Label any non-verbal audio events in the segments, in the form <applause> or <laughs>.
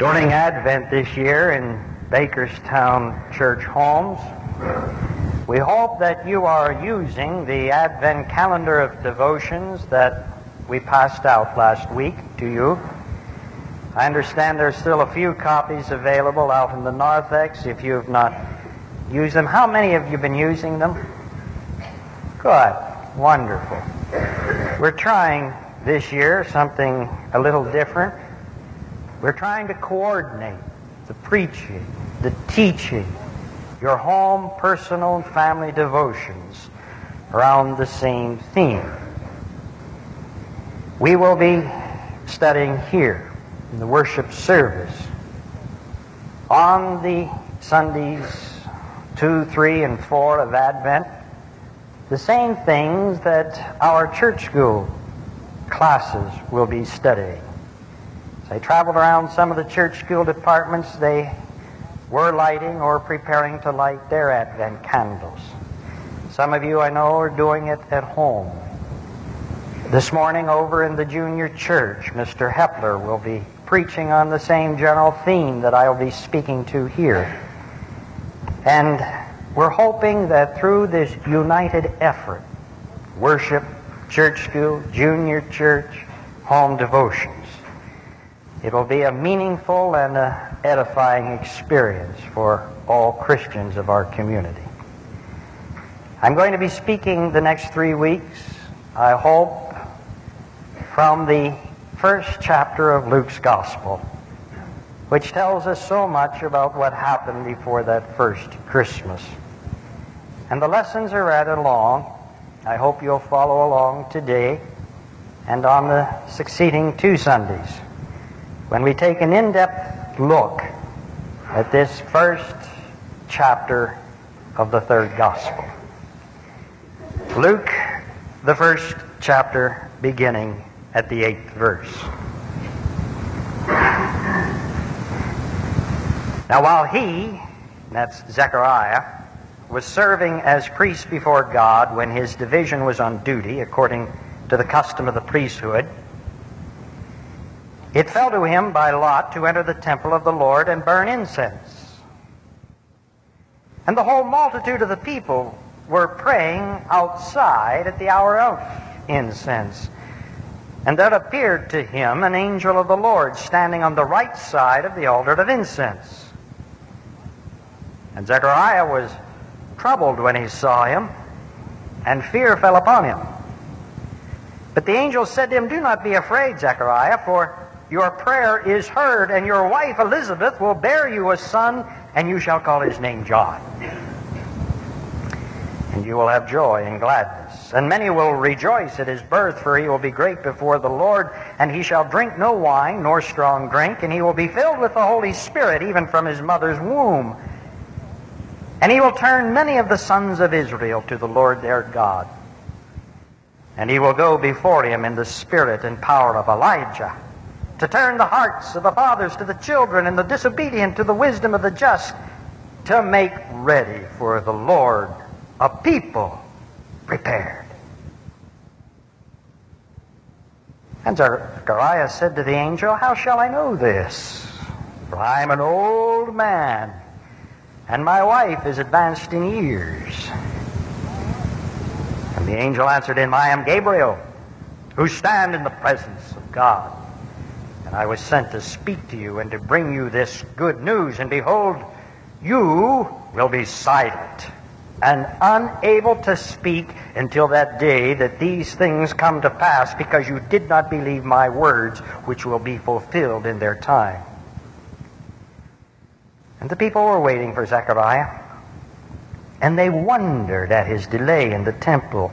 During Advent this year in Bakerstown Church Homes, we hope that you are using the Advent calendar of devotions that we passed out last week to you. I understand there's still a few copies available out in the narthex if you have not used them. How many have you been using them? Good. Wonderful. We're trying this year something a little different. We're trying to coordinate the preaching, the teaching, your home, personal, and family devotions around the same theme. We will be studying here in the worship service on the Sundays 2, 3, and 4 of Advent the same things that our church school classes will be studying. I traveled around some of the church school departments, they were lighting or preparing to light their Advent candles. Some of you I know are doing it at home. This morning over in the junior church, Mr. Hepler will be preaching on the same general theme that I'll be speaking to here. And we're hoping that through this united effort, worship, church school, junior church, home devotions, it will be a meaningful and a edifying experience for all Christians of our community. I'm going to be speaking the next three weeks, I hope, from the first chapter of Luke's Gospel, which tells us so much about what happened before that first Christmas. And the lessons are rather long. I hope you'll follow along today and on the succeeding two Sundays when we take an in-depth look at this first chapter of the third gospel. Luke, the first chapter, beginning at the eighth verse. Now, while he, that's Zechariah, was serving as priest before God when his division was on duty, according to the custom of the priesthood, it fell to him by lot to enter the temple of the Lord and burn incense. And the whole multitude of the people were praying outside at the hour of incense. And there appeared to him an angel of the Lord standing on the right side of the altar of incense. And Zechariah was troubled when he saw him, and fear fell upon him. But the angel said to him, Do not be afraid, Zechariah, for your prayer is heard, and your wife Elizabeth will bear you a son, and you shall call his name John. And you will have joy and gladness. And many will rejoice at his birth, for he will be great before the Lord, and he shall drink no wine nor strong drink, and he will be filled with the Holy Spirit even from his mother's womb. And he will turn many of the sons of Israel to the Lord their God. And he will go before him in the spirit and power of Elijah to turn the hearts of the fathers to the children and the disobedient to the wisdom of the just, to make ready for the Lord a people prepared. And Zechariah said to the angel, How shall I know this? For I am an old man, and my wife is advanced in years. And the angel answered him, I am Gabriel, who stand in the presence of God. And I was sent to speak to you and to bring you this good news. And behold, you will be silent and unable to speak until that day that these things come to pass, because you did not believe my words, which will be fulfilled in their time. And the people were waiting for Zechariah, and they wondered at his delay in the temple.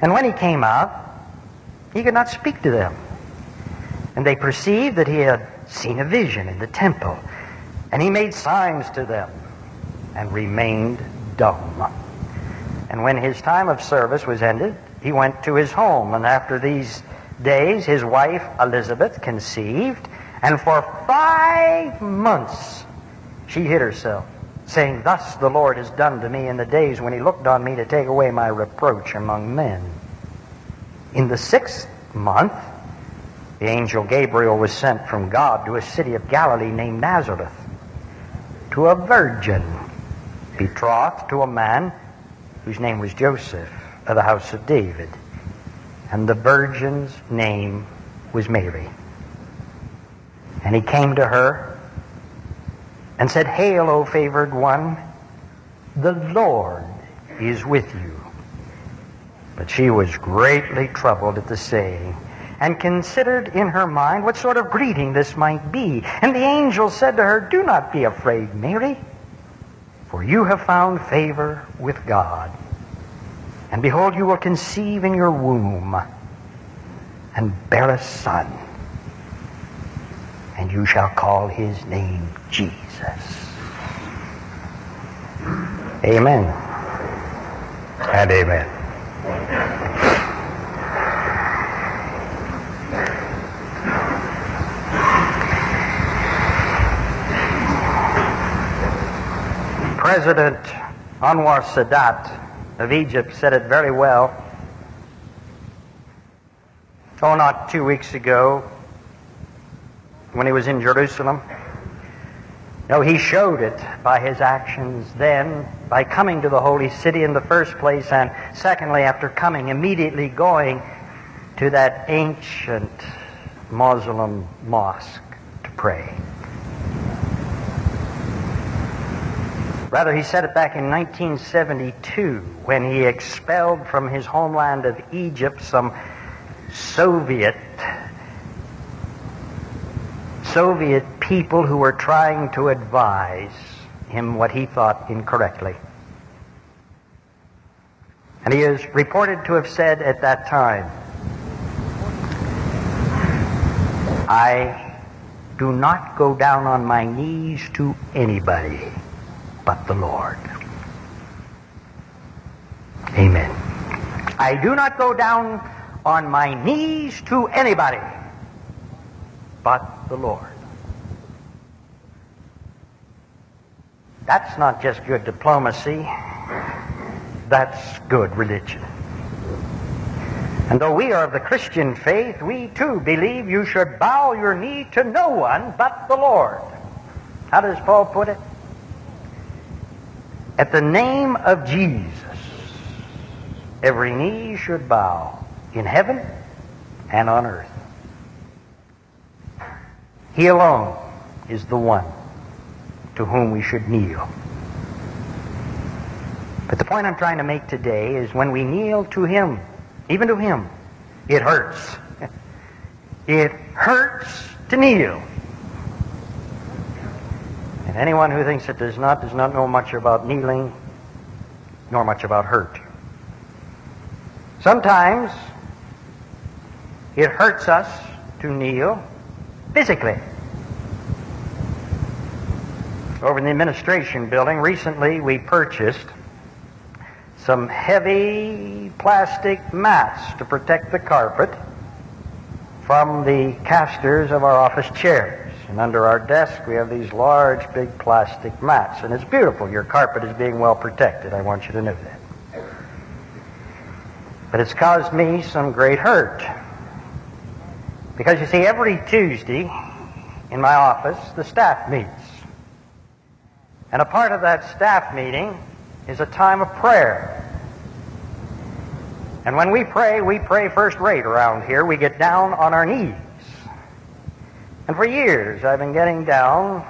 And when he came out, he could not speak to them. And they perceived that he had seen a vision in the temple. And he made signs to them and remained dumb. And when his time of service was ended, he went to his home. And after these days, his wife Elizabeth conceived. And for five months she hid herself, saying, Thus the Lord has done to me in the days when he looked on me to take away my reproach among men. In the sixth month, the angel Gabriel was sent from God to a city of Galilee named Nazareth to a virgin betrothed to a man whose name was Joseph of the house of David. And the virgin's name was Mary. And he came to her and said, Hail, O favored one, the Lord is with you. But she was greatly troubled at the saying and considered in her mind what sort of greeting this might be. And the angel said to her, Do not be afraid, Mary, for you have found favor with God. And behold, you will conceive in your womb and bear a son, and you shall call his name Jesus. Amen. And amen. President Anwar Sadat of Egypt said it very well. Oh, not two weeks ago when he was in Jerusalem. No, he showed it by his actions then, by coming to the holy city in the first place, and secondly, after coming, immediately going to that ancient Muslim mosque to pray. Rather, he said it back in 1972 when he expelled from his homeland of Egypt some Soviet Soviet people who were trying to advise him what he thought incorrectly. And he is reported to have said at that time, I do not go down on my knees to anybody but the Lord. Amen. I do not go down on my knees to anybody but the Lord. That's not just good diplomacy, that's good religion. And though we are of the Christian faith, we too believe you should bow your knee to no one but the Lord. How does Paul put it? At the name of Jesus, every knee should bow in heaven and on earth. He alone is the one to whom we should kneel. But the point I'm trying to make today is when we kneel to Him, even to Him, it hurts. <laughs> it hurts to kneel. And anyone who thinks it does not does not know much about kneeling, nor much about hurt. Sometimes it hurts us to kneel physically. Over in the administration building, recently we purchased some heavy plastic mats to protect the carpet from the casters of our office chairs. And under our desk, we have these large, big plastic mats. And it's beautiful. Your carpet is being well protected. I want you to know that. But it's caused me some great hurt. Because you see, every Tuesday in my office, the staff meets. And a part of that staff meeting is a time of prayer. And when we pray, we pray first rate around here. We get down on our knees. And for years, I've been getting down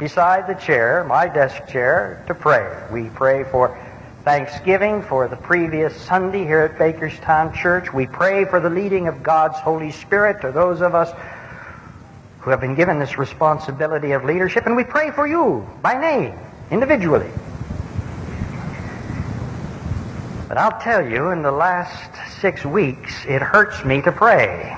beside the chair, my desk chair, to pray. We pray for Thanksgiving for the previous Sunday here at Bakerstown Church. We pray for the leading of God's Holy Spirit to those of us who have been given this responsibility of leadership. And we pray for you by name, individually. But I'll tell you, in the last six weeks, it hurts me to pray.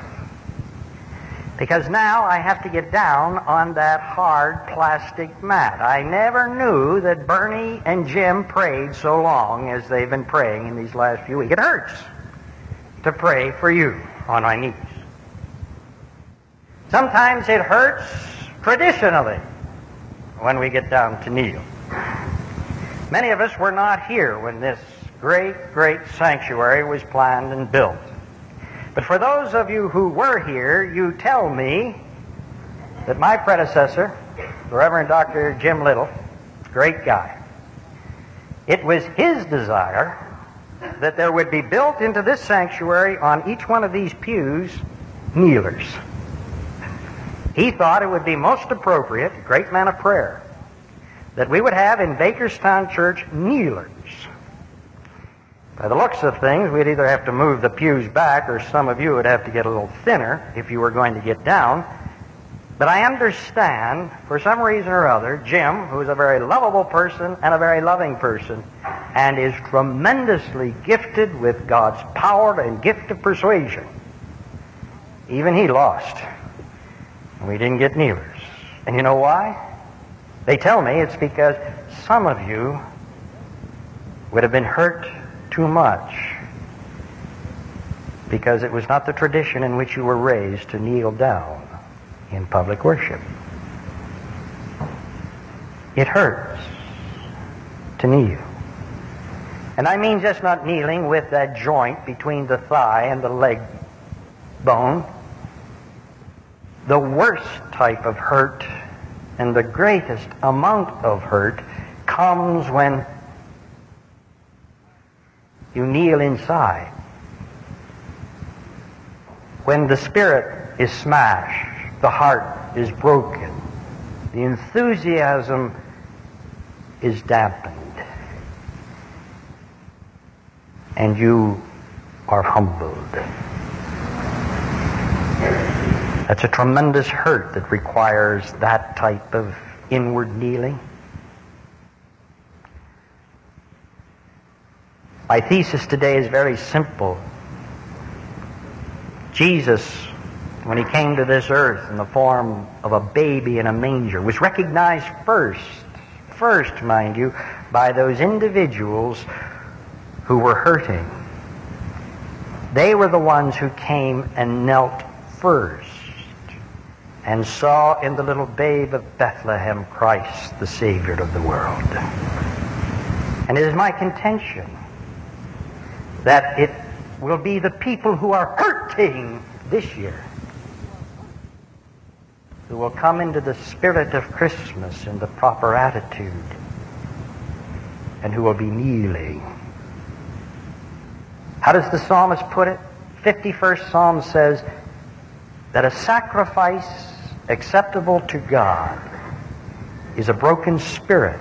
Because now I have to get down on that hard plastic mat. I never knew that Bernie and Jim prayed so long as they've been praying in these last few weeks. It hurts to pray for you on my knees. Sometimes it hurts traditionally when we get down to kneel. Many of us were not here when this great, great sanctuary was planned and built. But for those of you who were here, you tell me that my predecessor, the Reverend Dr. Jim Little, great guy, it was his desire that there would be built into this sanctuary on each one of these pews kneelers. He thought it would be most appropriate, great man of prayer, that we would have in Bakerstown Church kneelers. By the looks of things, we'd either have to move the pews back or some of you would have to get a little thinner if you were going to get down. But I understand, for some reason or other, Jim, who is a very lovable person and a very loving person, and is tremendously gifted with God's power and gift of persuasion, even he lost. We didn't get kneelers. And you know why? They tell me it's because some of you would have been hurt too much because it was not the tradition in which you were raised to kneel down in public worship. It hurts to kneel. And I mean just not kneeling with that joint between the thigh and the leg bone. The worst type of hurt and the greatest amount of hurt comes when you kneel inside. When the spirit is smashed, the heart is broken, the enthusiasm is dampened, and you are humbled. That's a tremendous hurt that requires that type of inward kneeling. My thesis today is very simple. Jesus, when he came to this earth in the form of a baby in a manger, was recognized first, first, mind you, by those individuals who were hurting. They were the ones who came and knelt first and saw in the little babe of Bethlehem Christ, the Savior of the world. And it is my contention that it will be the people who are hurting this year who will come into the spirit of Christmas in the proper attitude and who will be kneeling. How does the psalmist put it? 51st Psalm says that a sacrifice acceptable to God is a broken spirit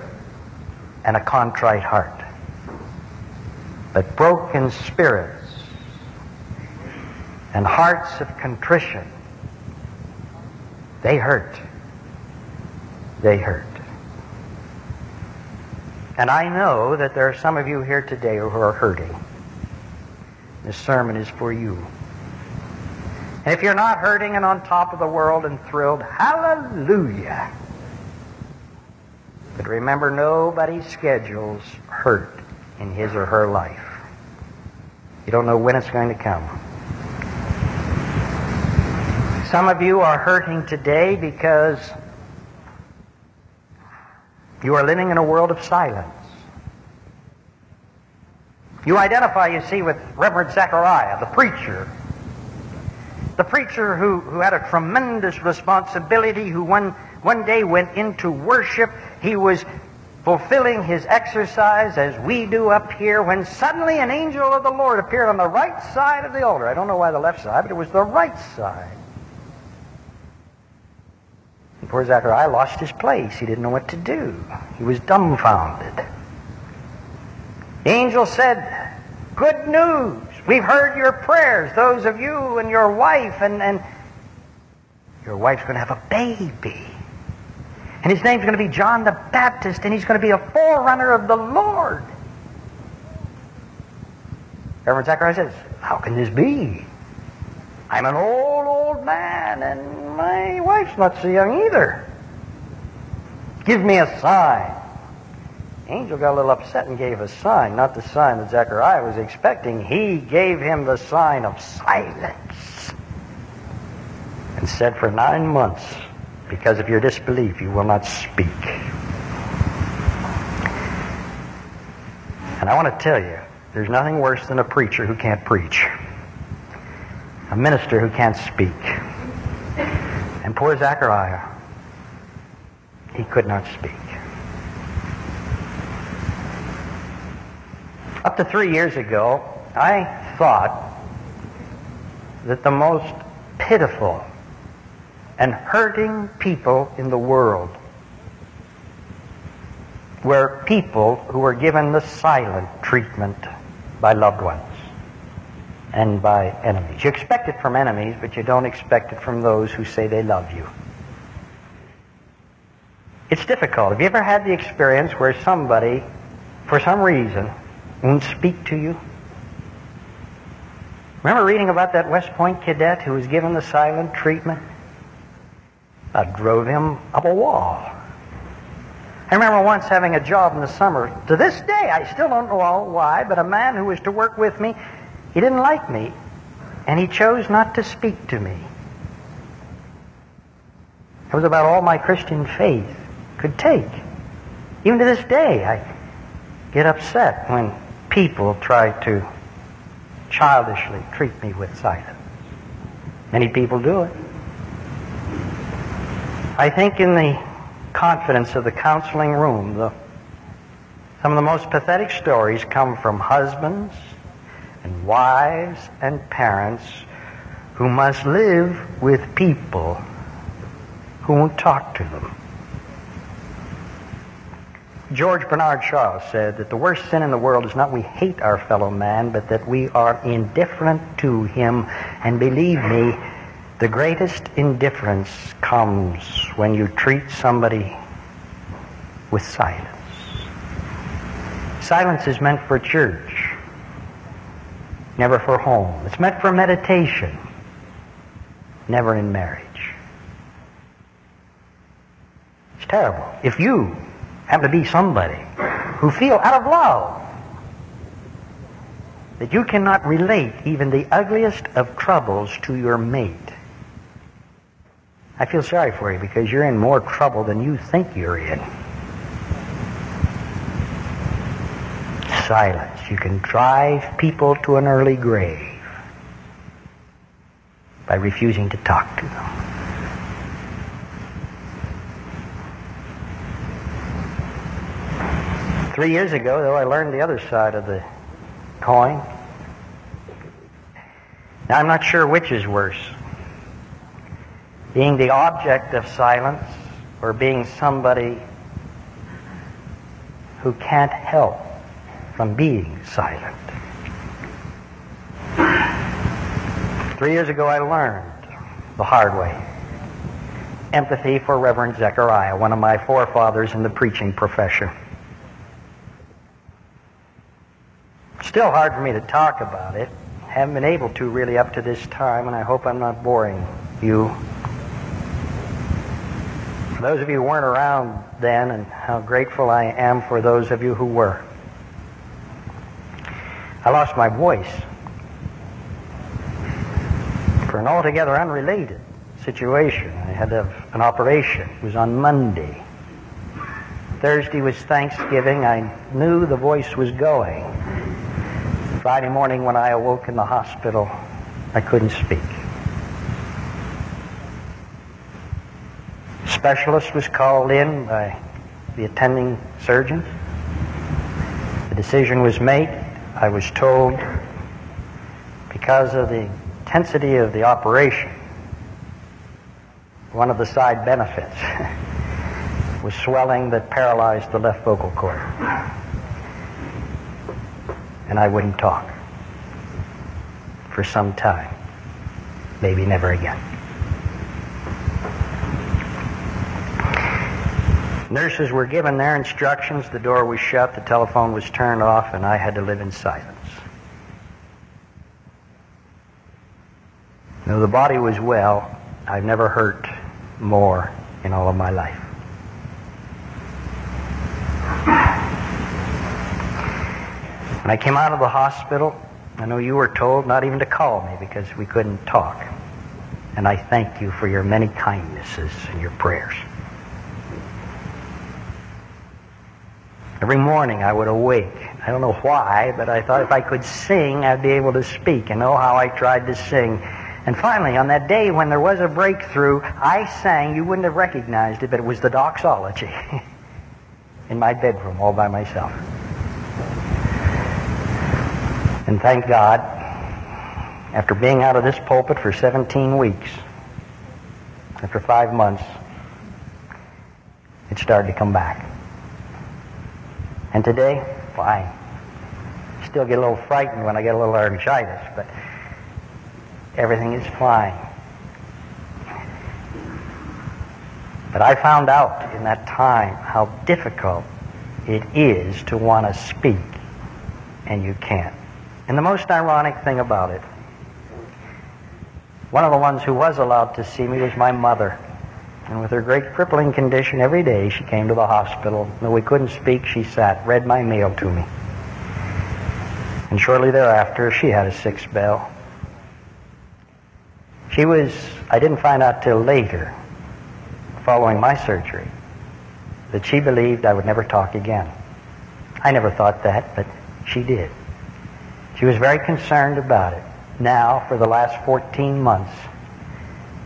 and a contrite heart. But broken spirits and hearts of contrition, they hurt. They hurt. And I know that there are some of you here today who are hurting. This sermon is for you. And if you're not hurting and on top of the world and thrilled, hallelujah. But remember, nobody's schedules hurt in his or her life. You don't know when it's going to come. Some of you are hurting today because you are living in a world of silence. You identify, you see, with Reverend Zechariah, the preacher. The preacher who, who had a tremendous responsibility, who one, one day went into worship. He was fulfilling his exercise as we do up here when suddenly an angel of the Lord appeared on the right side of the altar. I don't know why the left side, but it was the right side. And poor Zachariah lost his place. He didn't know what to do. He was dumbfounded. The angel said, Good news. We've heard your prayers, those of you and your wife, and, and your wife's going to have a baby. And his name's going to be John the Baptist, and he's going to be a forerunner of the Lord. Reverend Zechariah says, How can this be? I'm an old, old man, and my wife's not so young either. Give me a sign. Angel got a little upset and gave a sign, not the sign that Zechariah was expecting. He gave him the sign of silence and said, For nine months, because of your disbelief, you will not speak. And I want to tell you, there's nothing worse than a preacher who can't preach. a minister who can't speak. And poor Zechariah, he could not speak. Up to three years ago, I thought that the most pitiful and hurting people in the world were people who were given the silent treatment by loved ones and by enemies. You expect it from enemies, but you don't expect it from those who say they love you. It's difficult. Have you ever had the experience where somebody, for some reason, won't speak to you? Remember reading about that West Point cadet who was given the silent treatment? I drove him up a wall. I remember once having a job in the summer. To this day, I still don't know why, but a man who was to work with me, he didn't like me, and he chose not to speak to me. It was about all my Christian faith could take. Even to this day, I get upset when people try to childishly treat me with silence. Many people do it. I think in the confidence of the counseling room, the, some of the most pathetic stories come from husbands and wives and parents who must live with people who won't talk to them. George Bernard Shaw said that the worst sin in the world is not we hate our fellow man, but that we are indifferent to him. And believe me, the greatest indifference comes when you treat somebody with silence. Silence is meant for church, never for home. It's meant for meditation, never in marriage. It's terrible. If you happen to be somebody who feel out of love that you cannot relate even the ugliest of troubles to your mate. I feel sorry for you because you're in more trouble than you think you're in. Silence. You can drive people to an early grave by refusing to talk to them. Three years ago, though, I learned the other side of the coin. Now, I'm not sure which is worse being the object of silence or being somebody who can't help from being silent. Three years ago, I learned the hard way empathy for Reverend Zechariah, one of my forefathers in the preaching profession. Still hard for me to talk about it. Haven't been able to really up to this time, and I hope I'm not boring you. Those of you who weren't around then, and how grateful I am for those of you who were. I lost my voice for an altogether unrelated situation. I had an operation. It was on Monday. Thursday was Thanksgiving. I knew the voice was going. Friday morning when I awoke in the hospital, I couldn't speak. Specialist was called in by the attending surgeon. The decision was made. I was told because of the intensity of the operation, one of the side benefits <laughs> was swelling that paralyzed the left vocal cord and I wouldn't talk for some time. Maybe never again. Nurses were given their instructions. The door was shut, the telephone was turned off, and I had to live in silence. Though the body was well, I've never hurt more in all of my life. When I came out of the hospital, I know you were told not even to call me because we couldn't talk. And I thank you for your many kindnesses and your prayers. Every morning I would awake. I don't know why, but I thought if I could sing, I'd be able to speak. And oh, how I tried to sing And finally, on that day when there was a breakthrough, I sang, you wouldn't have recognized it, but it was the doxology <laughs> in my bedroom all by myself. And thank God, after being out of this pulpit for 17 weeks, after five months, it started to come back. And today, fine. I still get a little frightened when I get a little laryngitis, but everything is fine. But I found out in that time how difficult it is to want to speak, and you can't. And the most ironic thing about it, one of the ones who was allowed to see me was my mother. And with her great crippling condition, every day she came to the hospital. Though we couldn't speak, she sat, read my mail to me. And shortly thereafter, she had a sick spell. She was, I didn't find out till later, following my surgery, that she believed I would never talk again. I never thought that, but she did. She was very concerned about it. Now, for the last 14 months,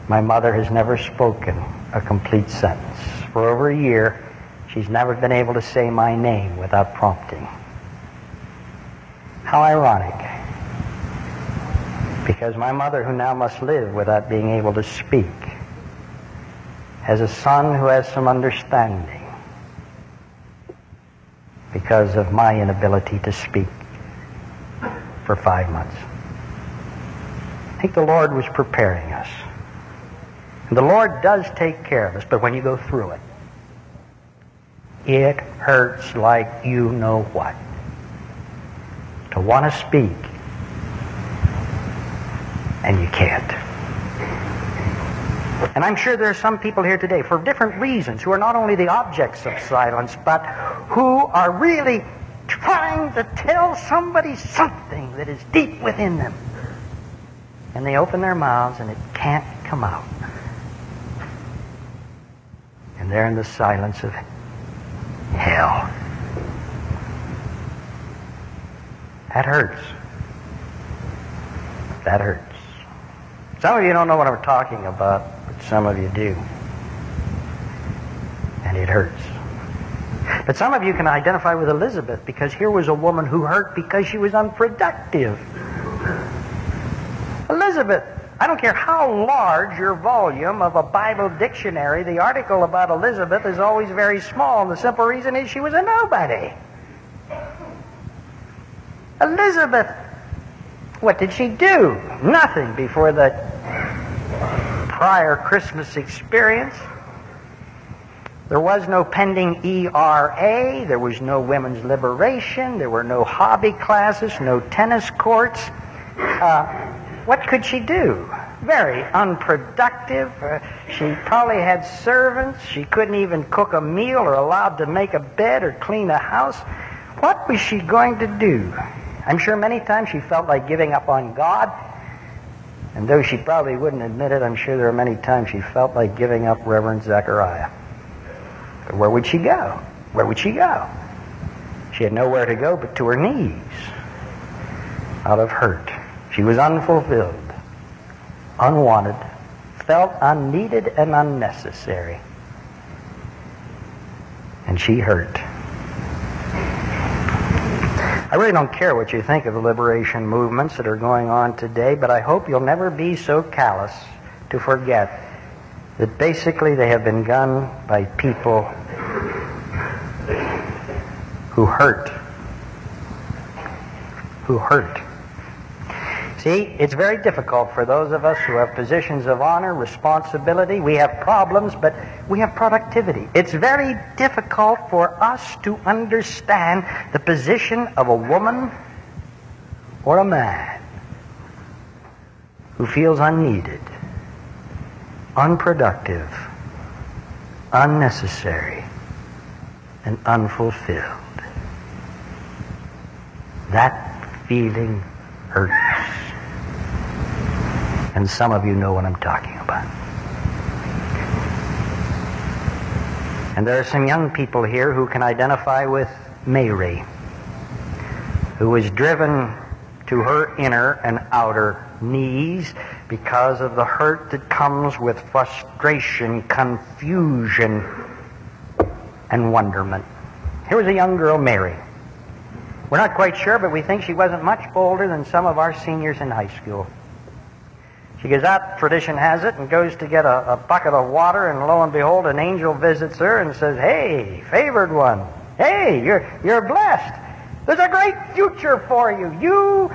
my mother has never spoken a complete sentence. For over a year, she's never been able to say my name without prompting. How ironic. Because my mother, who now must live without being able to speak, has a son who has some understanding because of my inability to speak for five months. I think the Lord was preparing us. The Lord does take care of us, but when you go through it, it hurts like you know what. To want to speak, and you can't. And I'm sure there are some people here today, for different reasons, who are not only the objects of silence, but who are really trying to tell somebody something that is deep within them. And they open their mouths and it can't come out and they're in the silence of hell. That hurts. That hurts. Some of you don't know what I'm talking about, but some of you do. And it hurts. But some of you can identify with Elizabeth because here was a woman who hurt because she was unproductive. Elizabeth I don't care how large your volume of a Bible dictionary, the article about Elizabeth is always very small. And the simple reason is she was a nobody. Elizabeth, what did she do? Nothing before the prior Christmas experience. There was no pending ERA. There was no women's liberation. There were no hobby classes, no tennis courts. Uh, what could she do? Very unproductive. Uh, she probably had servants. She couldn't even cook a meal or allowed to make a bed or clean a house. What was she going to do? I'm sure many times she felt like giving up on God. And though she probably wouldn't admit it, I'm sure there are many times she felt like giving up Reverend Zechariah. But where would she go? Where would she go? She had nowhere to go but to her knees out of hurt. She was unfulfilled, unwanted, felt unneeded and unnecessary. And she hurt. I really don't care what you think of the liberation movements that are going on today, but I hope you'll never be so callous to forget that basically they have been done by people who hurt. Who hurt. See, it's very difficult for those of us who have positions of honor, responsibility. We have problems, but we have productivity. It's very difficult for us to understand the position of a woman or a man who feels unneeded, unproductive, unnecessary, and unfulfilled. That feeling hurts. And some of you know what I'm talking about. And there are some young people here who can identify with Mary, who was driven to her inner and outer knees because of the hurt that comes with frustration, confusion, and wonderment. Here was a young girl, Mary. We're not quite sure, but we think she wasn't much older than some of our seniors in high school. She goes out, tradition has it, and goes to get a, a, bucket of water, and lo and behold, an angel visits her and says, Hey, favored one, hey, you're, you're blessed. There's a great future for you. You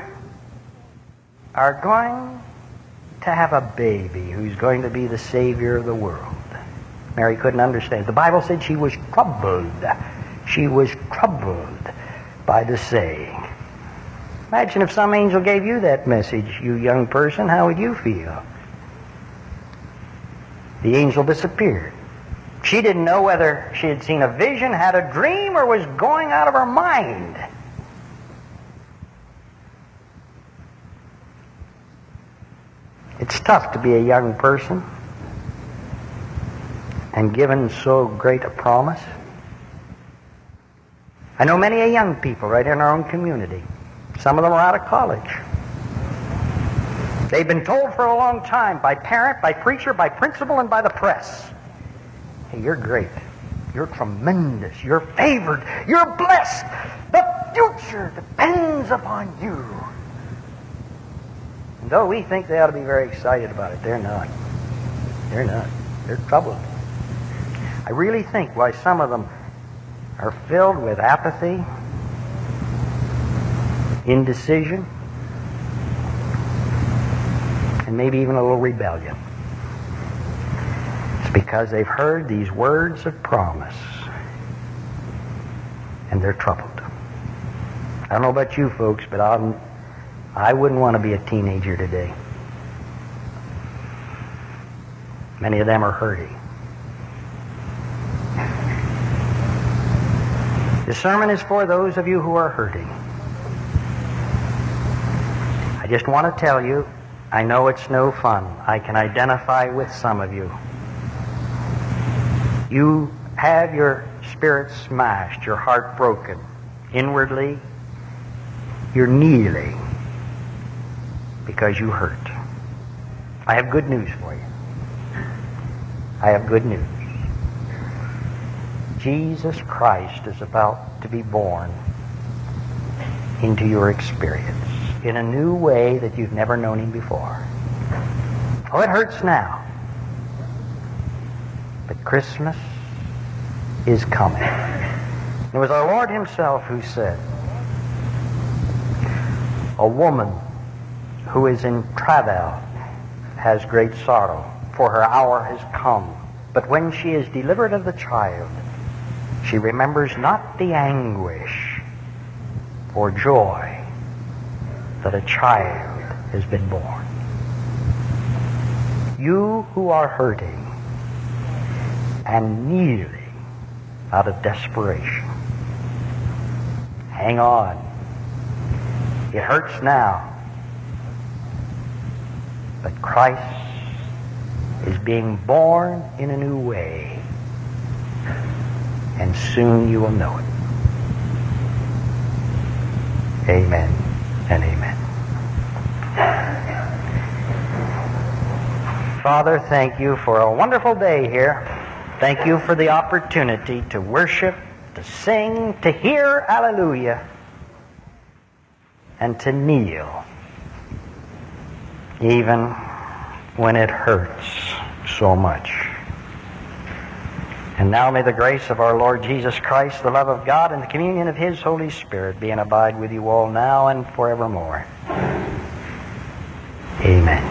are going to have a baby who's going to be the Savior of the world. Mary couldn't understand. The Bible said she was troubled. She was troubled by the saying. Imagine if some angel gave you that message, you young person, how would you feel? The angel disappeared. She didn't know whether she had seen a vision, had a dream, or was going out of her mind. It's tough to be a young person and given so great a promise. I know many young people right in our own community. Some of them are out of college. They've been told for a long time by parent, by preacher, by principal, and by the press hey, you're great. You're tremendous. You're favored. You're blessed. The future depends upon you. And though we think they ought to be very excited about it, they're not. They're not. They're troubled. I really think why some of them are filled with apathy, indecision, and maybe even a little rebellion. It's because they've heard these words of promise and they're troubled. I don't know about you folks, but I'm, I wouldn't want to be a teenager today. Many of them are hurting. The sermon is for those of you who are hurting. Just want to tell you, I know it's no fun. I can identify with some of you. You have your spirit smashed, your heart broken. Inwardly, you're kneeling because you hurt. I have good news for you. I have good news. Jesus Christ is about to be born into your experience in a new way that you've never known him before. Oh, it hurts now. But Christmas is coming. It was our Lord himself who said, A woman who is in travail has great sorrow, for her hour has come. But when she is delivered of the child, she remembers not the anguish for joy that a child has been born. You who are hurting and kneeling out of desperation, hang on. It hurts now. But Christ is being born in a new way and soon you will know it. Amen and amen. Father, thank you for a wonderful day here. Thank you for the opportunity to worship, to sing, to hear Alleluia, and to kneel, even when it hurts so much. And now may the grace of our Lord Jesus Christ, the love of God, and the communion of His Holy Spirit be and abide with you all now and forevermore. Amen.